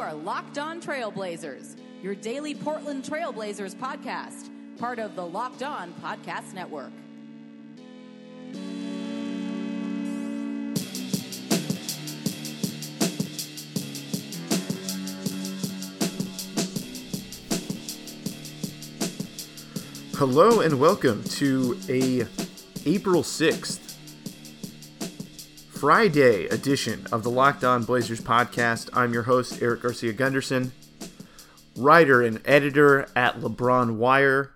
are Locked On Trailblazers, your daily Portland Trailblazers podcast, part of the Locked On Podcast Network. Hello and welcome to a April 6th Friday edition of the Locked On Blazers podcast. I'm your host Erik Garcia Gundersen, writer and editor at LeBron Wire,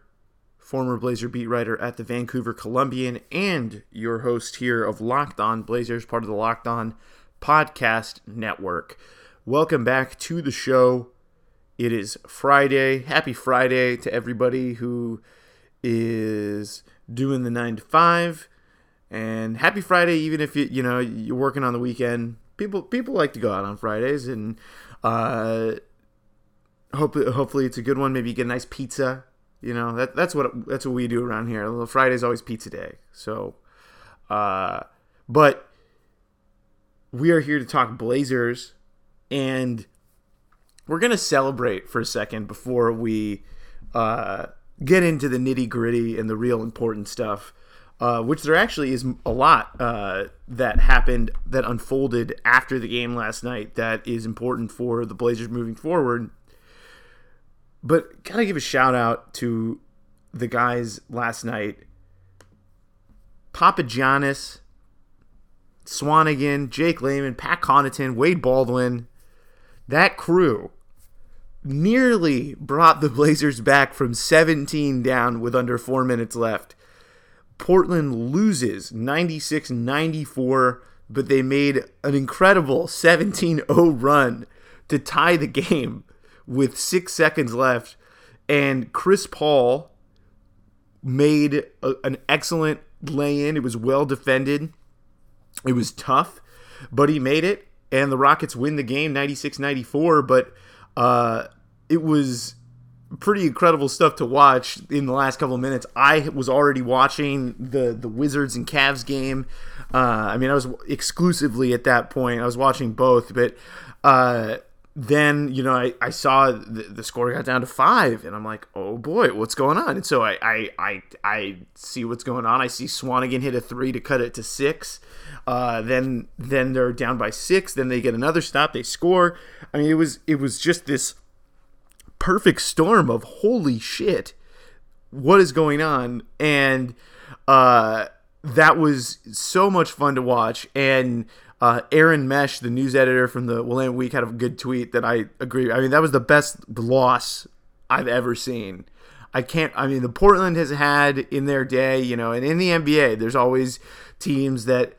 former Blazer beat writer at the Vancouver Columbian, and your host here of Locked On Blazers, part of the Locked On Podcast Network. Welcome back to the show. It is Friday. Happy Friday to everybody who is doing the 9 to 5 and happy Friday even if you you know you're working on the weekend. People people like to go out on Fridays and uh hope hopefully it's a good one. Maybe you get a nice pizza. You know, that that's what that's what we do around here. Little Friday's always pizza day. So uh but we are here to talk Blazers and we're to celebrate for a second before we uh get into the nitty gritty and the real important stuff, uh, which there actually is a lot uh, that happened that unfolded after the game last night that is important for the Blazers moving forward. But gotta give a shout out to the guys last night. Papagiannis, Swanigan, Jake Layman, Pat Connaughton, Wade Baldwin, that crew nearly brought the Blazers back from 17 down with under four minutes left. Portland loses 96 94, but they made an incredible 17 0 run to tie the game with six seconds left. And Chris Paul made a, an excellent lay in. It was well defended, it was tough, but he made it. And the Rockets win the game 96 94. But uh, it was pretty incredible stuff to watch in the last couple of minutes. I was already watching the the Wizards and Cavs game. Uh, I mean, I was exclusively at that point. I was watching both, but uh, then you know I, I saw the, the, score got down to five, and I'm like, oh boy, what's going on? And so I I I, I see what's going on. I see Swanigan hit a three to cut it to six. Uh, then then they're down by six. Then they get another stop. They score. I mean, it was it was just this perfect storm of holy shit, what is going on? And uh, that was so much fun to watch. And uh, Aaron Mesh, the news editor from the Willamette Week, had a good tweet that I agree. I mean, that was the best loss I've ever seen. I can't. I mean, the Portland has had in their day, you know, and in the NBA, there's always teams that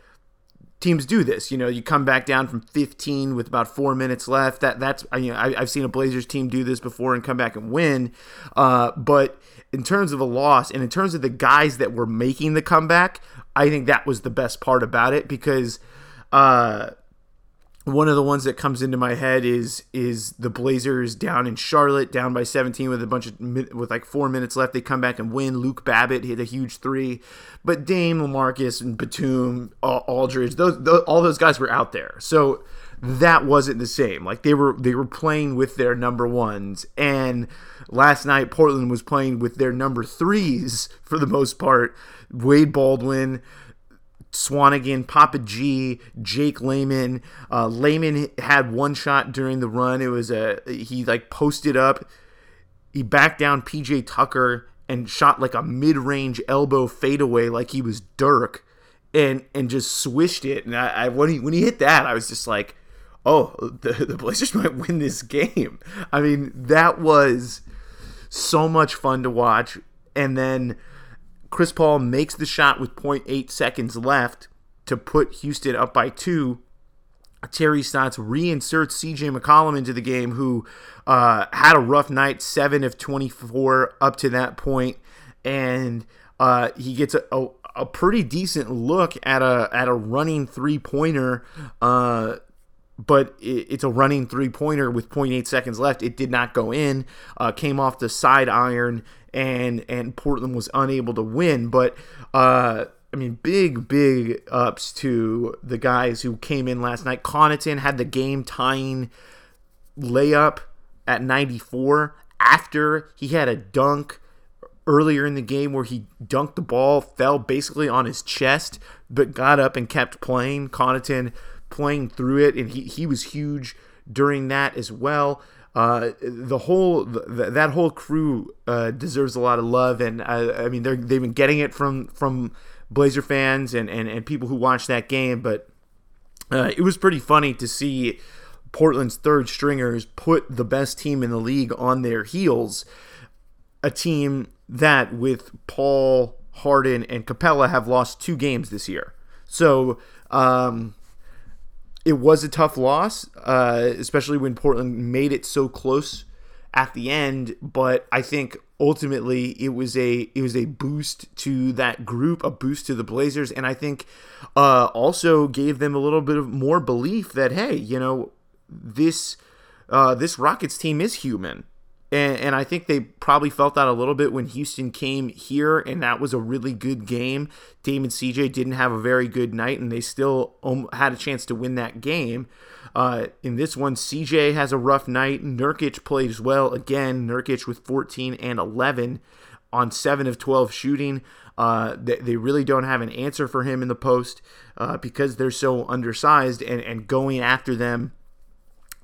teams do this. You know, you come back down from 15 with about four minutes left. That that's you know I, have seen a Blazers team do this before and come back and win. Uh, but in terms of a loss and in terms of the guys that were making the comeback, I think that was the best part about it because. Uh, one of the ones that comes into my head is is the Blazers down in Charlotte, down by 17 with a bunch of with like four minutes left. They come back and win. Luke Babbitt hit a huge three, but Dame, Lamarcus, and Batum, Aldridge, those, those all those guys were out there. So that wasn't the same. Like they were they were playing with their number ones, and last night Portland was playing with their number threes for the most part. Wade Baldwin. Swanigan, Papa G, Jake Layman. Uh, Layman had one shot during the run. It was a he like posted up. He backed down PJ Tucker and shot like a mid-range elbow fadeaway like he was Dirk, and and just swished it. And I, I when he when he hit that, I was just like, oh, the the Blazers might win this game. I mean, that was so much fun to watch. And then Chris Paul makes the shot with 0.8 seconds left to put Houston up by two. Terry Stotts reinserts CJ McCollum into the game, who uh, had a rough night, seven of 24 up to that point, and uh, he gets a, a, a, pretty decent look at a at a running three pointer. Uh, but it, it's a running three pointer with 0.8 seconds left. It did not go in. Uh, came off the side iron and and Portland was unable to win. But uh, I mean, big big ups to the guys who came in last night. Connaughton had the game tying layup at 94 after he had a dunk earlier in the game where he dunked the ball, fell basically on his chest, but got up and kept playing. Connaughton playing through it, and he, he was huge during that as well. Uh, the whole the, that whole crew uh, deserves a lot of love, and uh, I mean they're they've been getting it from from Blazer fans and and, and people who watch that game, but uh, it was pretty funny to see Portland's third stringers put the best team in the league on their heels, a team that with Paul Harden and Capela have lost two games this year. So um, it was a tough loss, uh, especially when Portland made it so close at the end. But I think ultimately it was a it was a boost to that group, a boost to the Blazers, and I think uh, also gave them a little bit of more belief that hey, you know this uh, this Rockets team is human. And, and I think they probably felt that a little bit when Houston came here, and that was a really good game. Damon CJ didn't have a very good night, and they still had a chance to win that game. Uh, in this one, CJ has a rough night. Nurkic plays well again. Nurkic with 14 and 11 on 7 of 12 shooting. Uh, they, they really don't have an answer for him in the post uh, because they're so undersized, and, and going after them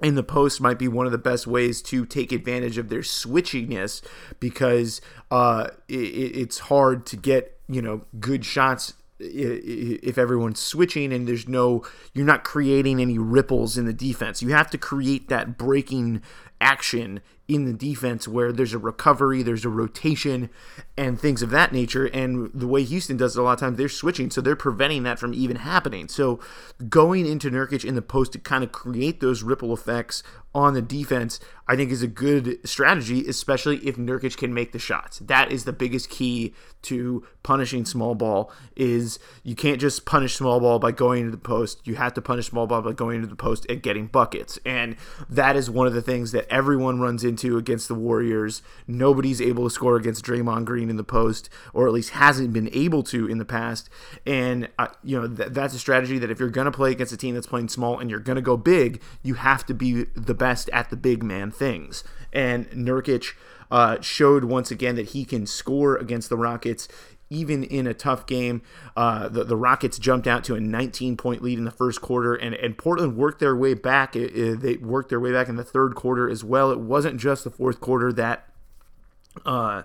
in the post might be one of the best ways to take advantage of their switchiness because uh, it, it's hard to get you know good shots if everyone's switching and there's no you're not creating any ripples in the defense. You have to create that breaking action in the defense where there's a recovery, there's a rotation, and things of that nature. And the way Houston does it a lot of times, they're switching, so they're preventing that from even happening. So going into Nurkic in the post to kind of create those ripple effects on the defense, I think is a good strategy, especially if Nurkic can make the shots. That is the biggest key to punishing small ball is you can't just punish small ball by going into the post. You have to punish small ball by going into the post and getting buckets. And that is one of the things that everyone runs into against the Warriors. Nobody's able to score against Draymond Green in the post, or at least hasn't been able to in the past. And uh, you know th- that's a strategy that if you're going to play against a team that's playing small and you're going to go big, you have to be the best at the big man things. And Nurkic uh, showed once again that he can score against the Rockets even in a tough game. Uh, the, the Rockets jumped out to a 19 point lead in the first quarter, and, and Portland worked their way back. It, it, they worked their way back in the third quarter as well. It wasn't just the fourth quarter that uh,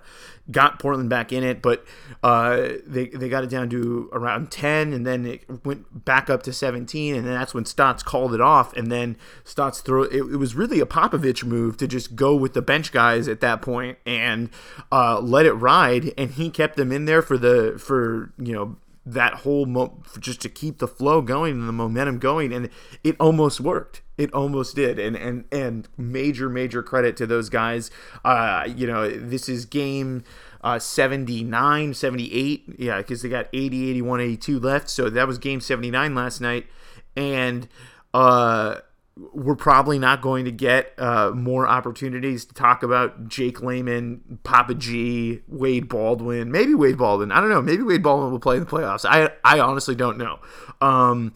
got Portland back in it, but uh, they they got it down to around ten, and then it went back up to seventeen, and then that's when Stotts called it off, and then Stotts threw it, it was really a Popovich move to just go with the bench guys at that point and uh, let it ride, and he kept them in there for the for you know that whole mo- just to keep the flow going and the momentum going and it almost worked it almost did and and and major major credit to those guys uh you know this is game uh 79 78 yeah because they got 80 81 82 left so that was game 79 last night and uh we're probably not going to get uh, more opportunities to talk about Jake Layman, Papa G, Wade Baldwin, maybe Wade Baldwin. I don't know. Maybe Wade Baldwin will play in the playoffs. I I honestly don't know. Um,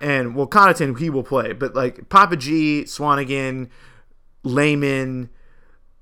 and well, Connaughton he will play, but like Papa G, Swanigan, Layman,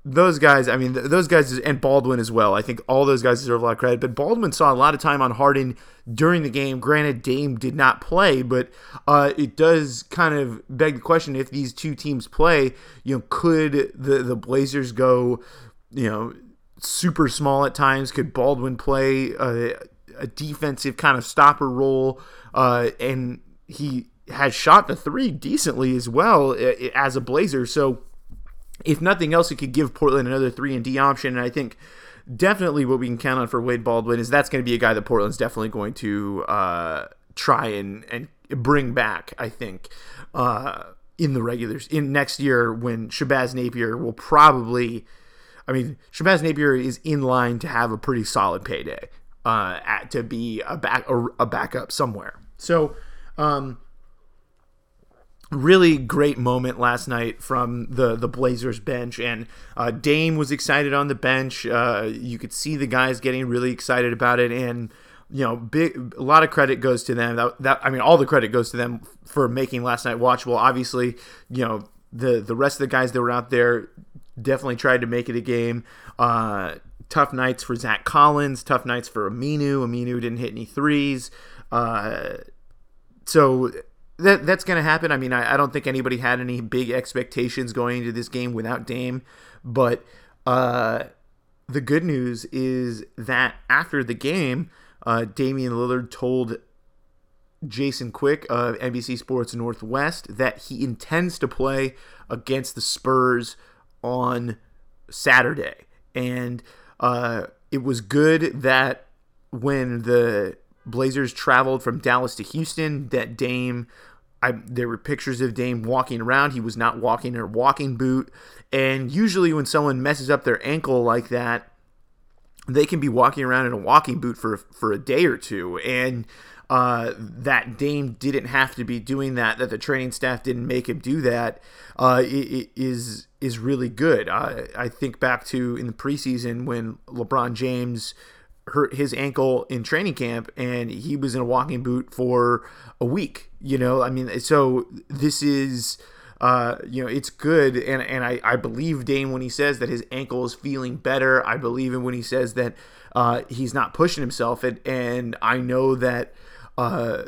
those guys, I mean, those guys, and Baldwin as well. I think all those guys deserve a lot of credit. But Baldwin saw a lot of time on Harden during the game. Granted, Dame did not play, but uh, it does kind of beg the question: if these two teams play, you know, could the the Blazers go, you know, super small at times? Could Baldwin play a, a defensive kind of stopper role? Uh, and he has shot the three decently as well as a Blazer, so if nothing else, it could give Portland another three and D option. And I think definitely what we can count on for Wade Baldwin is that's going to be a guy that Portland's definitely going to uh, try and and bring back. I think uh, in the regulars in next year when Shabazz Napier will probably. I mean, Shabazz Napier is in line to have a pretty solid payday, uh, at, to be a back a, a backup somewhere. So, um, really great moment last night from the the Blazers bench, and uh, Dame was excited on the bench. Uh, you could see the guys getting really excited about it, and you know, big a lot of credit goes to them. That, that I mean, all the credit goes to them for making last night watchable. Obviously, you know, the the rest of the guys that were out there definitely tried to make it a game. Uh, tough nights for Zach Collins, tough nights for Aminu. Aminu didn't hit any threes. Uh, so that that's going to happen. I mean, I, I, don't think anybody had any big expectations going into this game without Dame, but uh, the good news is that after the game, uh, Damian Lillard told Jason Quick of NBC Sports Northwest that he intends to play against the Spurs on Saturday, and uh, it was good that when the Blazers traveled from Dallas to Houston, that Dame. I, there were pictures of Dame walking around. He was not walking in a walking boot. And usually, when someone messes up their ankle like that, they can be walking around in a walking boot for for a day or two. And uh, that Dame didn't have to be doing that, that the training staff didn't make him do that, uh, is is really good. I, I think back to in the preseason when LeBron James hurt his ankle in training camp and he was in a walking boot for a week. You know, I mean, so this is. Uh, you know, it's good, and and I, I believe Dame when he says that his ankle is feeling better. I believe him when he says that uh, he's not pushing himself, and and I know that uh,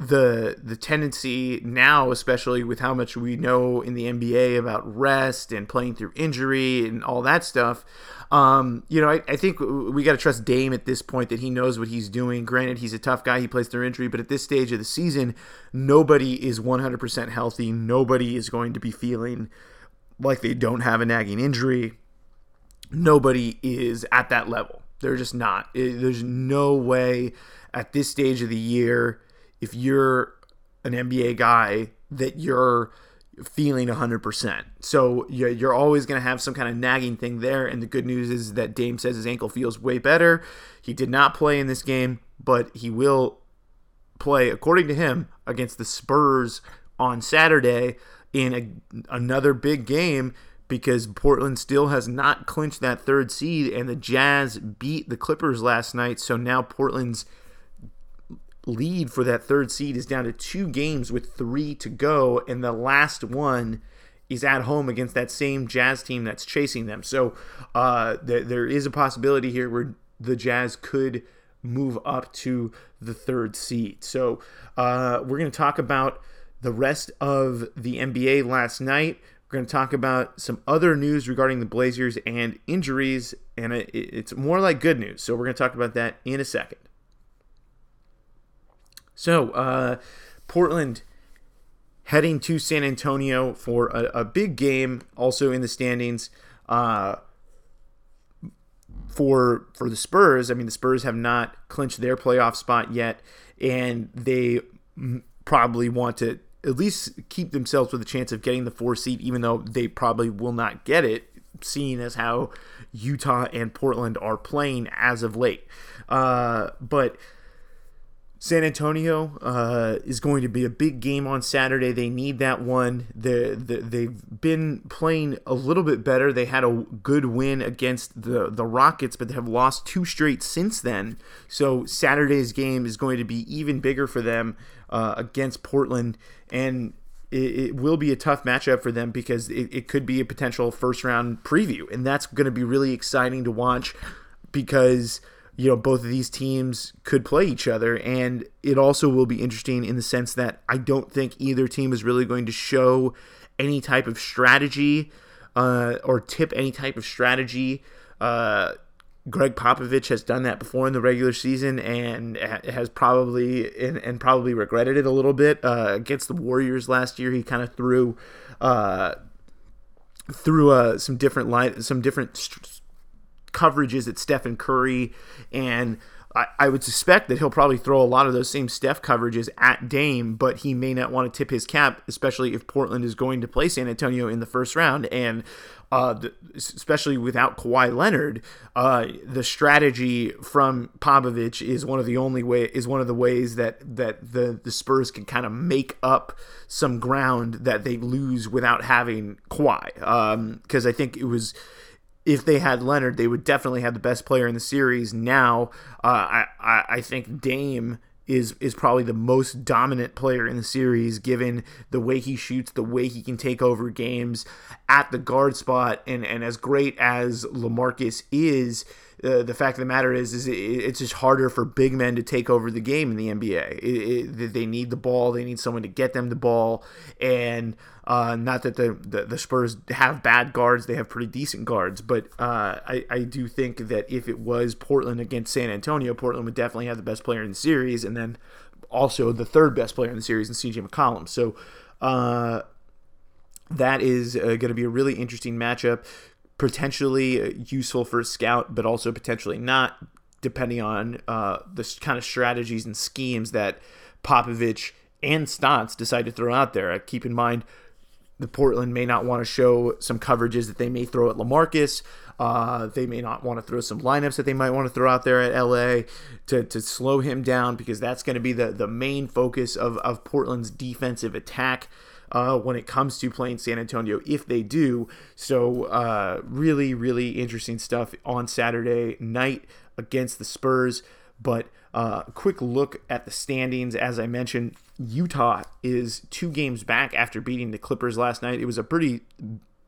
the the tendency now, especially with how much we know in the NBA about rest and playing through injury and all that stuff. Um, you know, I, I think we got to trust Dame at this point that he knows what he's doing. Granted, he's a tough guy; he plays through injury, but at this stage of the season, nobody is 100% healthy. Nobody is going to be feeling like they don't have a nagging injury. Nobody is at that level. They're just not. There's no way at this stage of the year, if you're an NBA guy, that you're feeling 100%. So you're always going to have some kind of nagging thing there. And the good news is that Dame says his ankle feels way better. He did not play in this game, but he will play, according to him, against the Spurs on Saturday in a, another big game because Portland still has not clinched that third seed and the Jazz beat the Clippers last night. So now Portland's lead for that third seed is down to two games with three to go, and the last one is at home against that same Jazz team that's chasing them. So uh, there, is a possibility here where the Jazz could move up to the third seed. So uh, we're going to talk about the rest of the NBA last night. We're going to talk about some other news regarding the Blazers and injuries, and it, it's more like good news. So we're going to talk about that in a second. So, uh, Portland heading to San Antonio for a, a big game, also in the standings. Uh, for for the Spurs, I mean, the Spurs have not clinched their playoff spot yet, and they probably want to at least keep themselves with a chance of getting the four seed, even though they probably will not get it, seeing as how Utah and Portland are playing as of late. Uh, but San Antonio uh, is going to be a big game on Saturday. They need that one. The, the, they've been playing a little bit better. They had a good win against the, the Rockets, but they have lost two straight since then. So Saturday's game is going to be even bigger for them uh, against Portland. And it, it, will be a tough matchup for them because it, it could be a potential first round preview. And that's going to be really exciting to watch because – you know both of these teams could play each other and it also will be interesting in the sense that I don't think either team is really going to show any type of strategy uh, or tip any type of strategy. Uh, Gregg Popovich has done that before in the regular season and has probably and, and probably regretted it a little bit uh, against the Warriors last year. He kind of threw uh, threw uh, some different line, some different st- coverages at Stephen Curry, and I, I, would suspect that he'll probably throw a lot of those same Steph coverages at Dame, but he may not want to tip his cap, especially if Portland is going to play San Antonio in the first round, and uh, the, especially without Kawhi Leonard, uh, the strategy from Popovich is one of the only way is one of the ways that that the the Spurs can kind of make up some ground that they lose without having Kawhi, because um, I think it was if they had Leonard, they would definitely have the best player in the series. Now, uh, I, I think Dame is is probably the most dominant player in the series, given the way he shoots, the way he can take over games at the guard spot, and and as great as Lamarcus is. Uh, the fact of the matter is, is it, it's just harder for big men to take over the game in the NBA. It, it, they need the ball. They need someone to get them the ball, and uh, not that the, the, the Spurs have bad guards; they have pretty decent guards. But uh, I I do think that if it was Portland against San Antonio, Portland would definitely have the best player in the series, and then also the third best player in the series in CJ McCollum. So. Uh, that is uh, going to be a really interesting matchup potentially useful for a scout, but also potentially not, depending on uh, the kind of strategies and schemes that Popovich and Stotts decide to throw out there. Keep in mind, the Portland may not want to show some coverages that they may throw at Lamarcus. Uh, they may not want to throw some lineups that they might want to throw out there at LA to, to slow him down because that's going to be the, the main focus of, of Portland's defensive attack uh, when it comes to playing San Antonio if they do. So, uh, really, really interesting stuff on Saturday night against the Spurs. But uh, quick look at the standings. As I mentioned, Utah is two games back after beating the Clippers last night. It was a pretty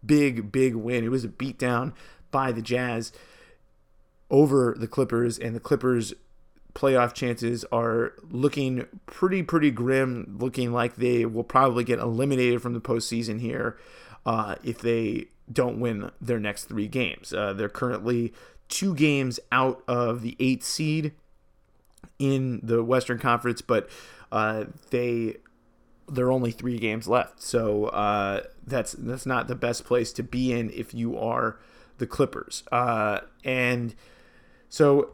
big, big win. It was a beatdown by the Jazz over the Clippers, and the Clippers playoff chances are looking pretty, pretty grim, looking like they will probably get eliminated from the postseason here uh, if they don't win their next three games. Uh, they're currently two games out of the eighth seed in the Western Conference, but uh, they there are only three games left, so uh, that's that's not the best place to be in if you are the Clippers. Uh, and so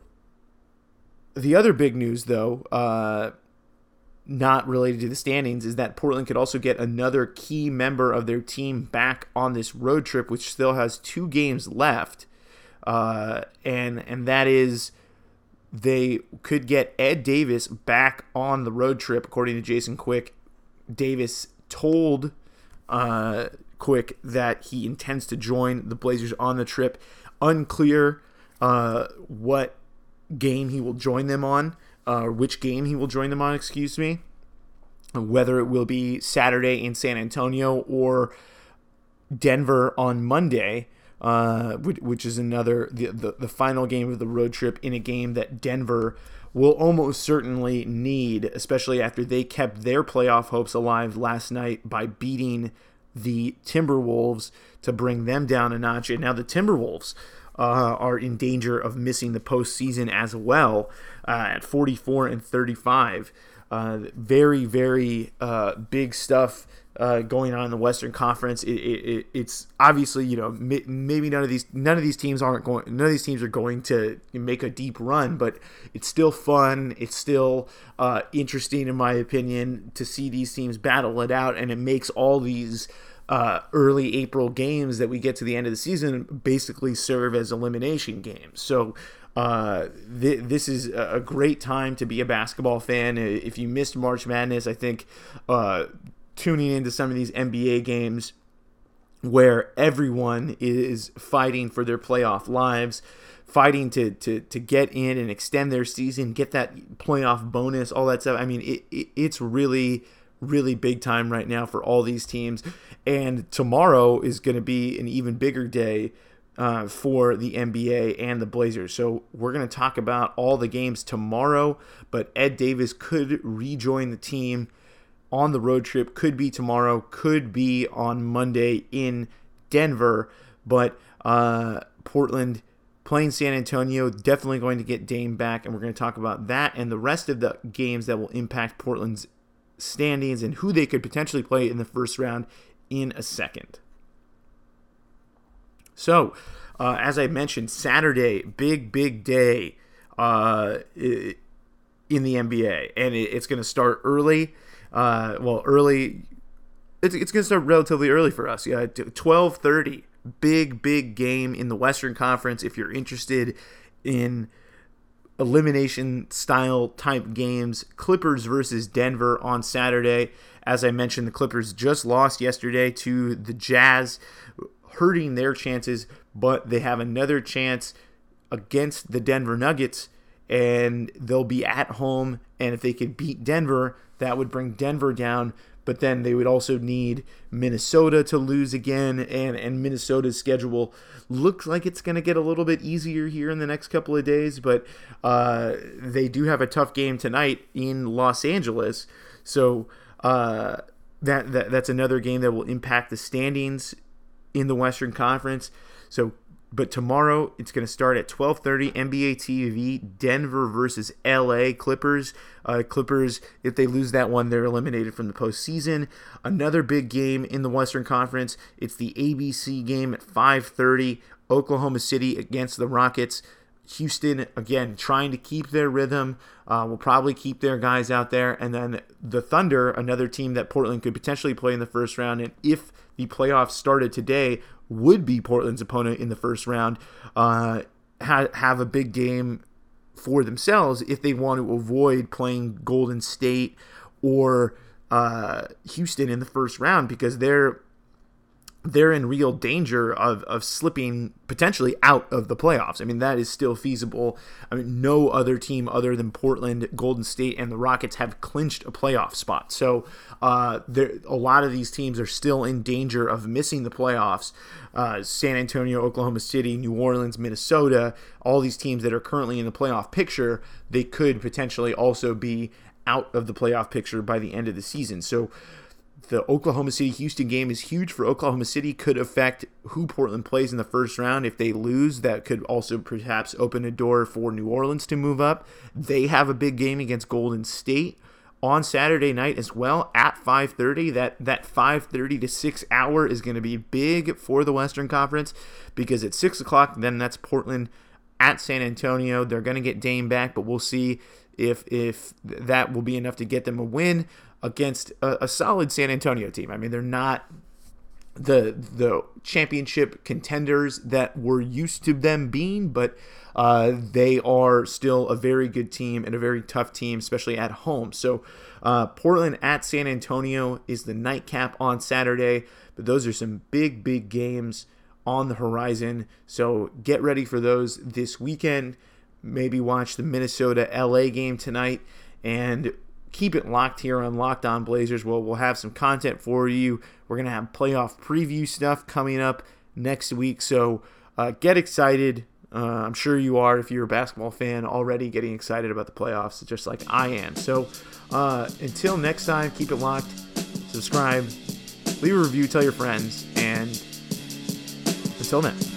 the other big news, though, uh, not related to the standings, is that Portland could also get another key member of their team back on this road trip, which still has two games left, uh, and and that is they could get Ed Davis back on the road trip, according to Jason Quick. Davis told uh, Quick that he intends to join the Blazers on the trip. Unclear uh, what game he will join them on, uh, which game he will join them on, excuse me, whether it will be Saturday in San Antonio or Denver on Monday. Uh, which, which is another the, the the final game of the road trip in a game that Denver will almost certainly need, especially after they kept their playoff hopes alive last night by beating the Timberwolves to bring them down a notch. And now the Timberwolves uh, are in danger of missing the postseason as well uh, at 44 and 35. Uh, very, very uh, big stuff uh, going on in the Western Conference. It, it, it's obviously you know maybe none of these none of these teams aren't going none of these teams are going to make a deep run, but it's still fun. It's still uh, interesting in my opinion to see these teams battle it out, and it makes all these uh, early April games that we get to the end of the season basically serve as elimination games. So uh, th- this is a great time to be a basketball fan. If you missed March Madness, I think uh, tuning into some of these NBA games where everyone is fighting for their playoff lives, fighting to, to, to get in and extend their season, get that playoff bonus, all that stuff. I mean, it, it it's really really big time right now for all these teams. And tomorrow is going to be an even bigger day uh, for the NBA and the Blazers. So we're going to talk about all the games tomorrow, but Ed Davis could rejoin the team on the road trip. Could be tomorrow, could be on Monday in Denver, but uh, Portland playing San Antonio, definitely going to get Dame back, and we're going to talk about that and the rest of the games that will impact Portland's standings and who they could potentially play in the first round in a second. So, uh, as I mentioned, Saturday, big, big day uh, in the NBA, and it's going to start early. Uh, well, early. It's, it's going to start relatively early for us. Yeah, twelve thirty. Big, big game in the Western Conference. If you're interested in elimination style type games. Clippers versus Denver on Saturday. As I mentioned, the Clippers just lost yesterday to the Jazz, hurting their chances, but they have another chance against the Denver Nuggets. and they'll be at home. And if they could beat Denver, that would bring Denver down. But then they would also need Minnesota to lose again, and and Minnesota's schedule looks like it's going to get a little bit easier here in the next couple of days. But uh, they do have a tough game tonight in Los Angeles, so uh, that, that that's another game that will impact the standings in the Western Conference. So but tomorrow it's going to start at 12:30 NBA TV. Denver versus LA Clippers. Uh, Clippers, if they lose that one, they're eliminated from the postseason. Another big game in the Western Conference. It's the ABC game at 5:30. Oklahoma City against the Rockets. Houston again trying to keep their rhythm. Uh, will probably keep their guys out there, and then the Thunder, another team that Portland could potentially play in the first round, and if the playoffs started today, would be Portland's opponent in the first round, uh, ha- have a big game for themselves if they want to avoid playing Golden State or uh, Houston in the first round because they're they're in real danger of, of slipping potentially out of the playoffs. I mean, that is still feasible. I mean, no other team other than Portland, Golden State, and the Rockets have clinched a playoff spot. So uh, there, a lot of these teams are still in danger of missing the playoffs. Uh, San Antonio, Oklahoma City, New Orleans, Minnesota, all these teams that are currently in the playoff picture, they could potentially also be out of the playoff picture by the end of the season. So the Oklahoma City Houston game is huge for Oklahoma City, could affect who Portland plays in the first round. If they lose, that could also perhaps open a door for New Orleans to move up. They have a big game against Golden State on Saturday night as well at 5:30. That that 5:30 to 6 hour is going to be big for the Western Conference because at 6 o'clock then that's Portland at San Antonio. They're going to get Dame back, but we'll see if if that will be enough to get them a win against a, a solid San Antonio team. I mean, they're not the the championship contenders that we're used to them being, but uh, they are still a very good team and a very tough team, especially at home. So uh, Portland at San Antonio is the nightcap on Saturday, but those are some big, big games on the horizon. So get ready for those this weekend. Maybe watch the Minnesota LA game tonight and keep it locked here on Locked On Blazers. Well, we'll have some content for you. We're going to have playoff preview stuff coming up next week. So uh, get excited. Uh, I'm sure you are if you're a basketball fan already getting excited about the playoffs, just like I am. So uh, until next time, keep it locked, subscribe, leave a review, tell your friends, and until then.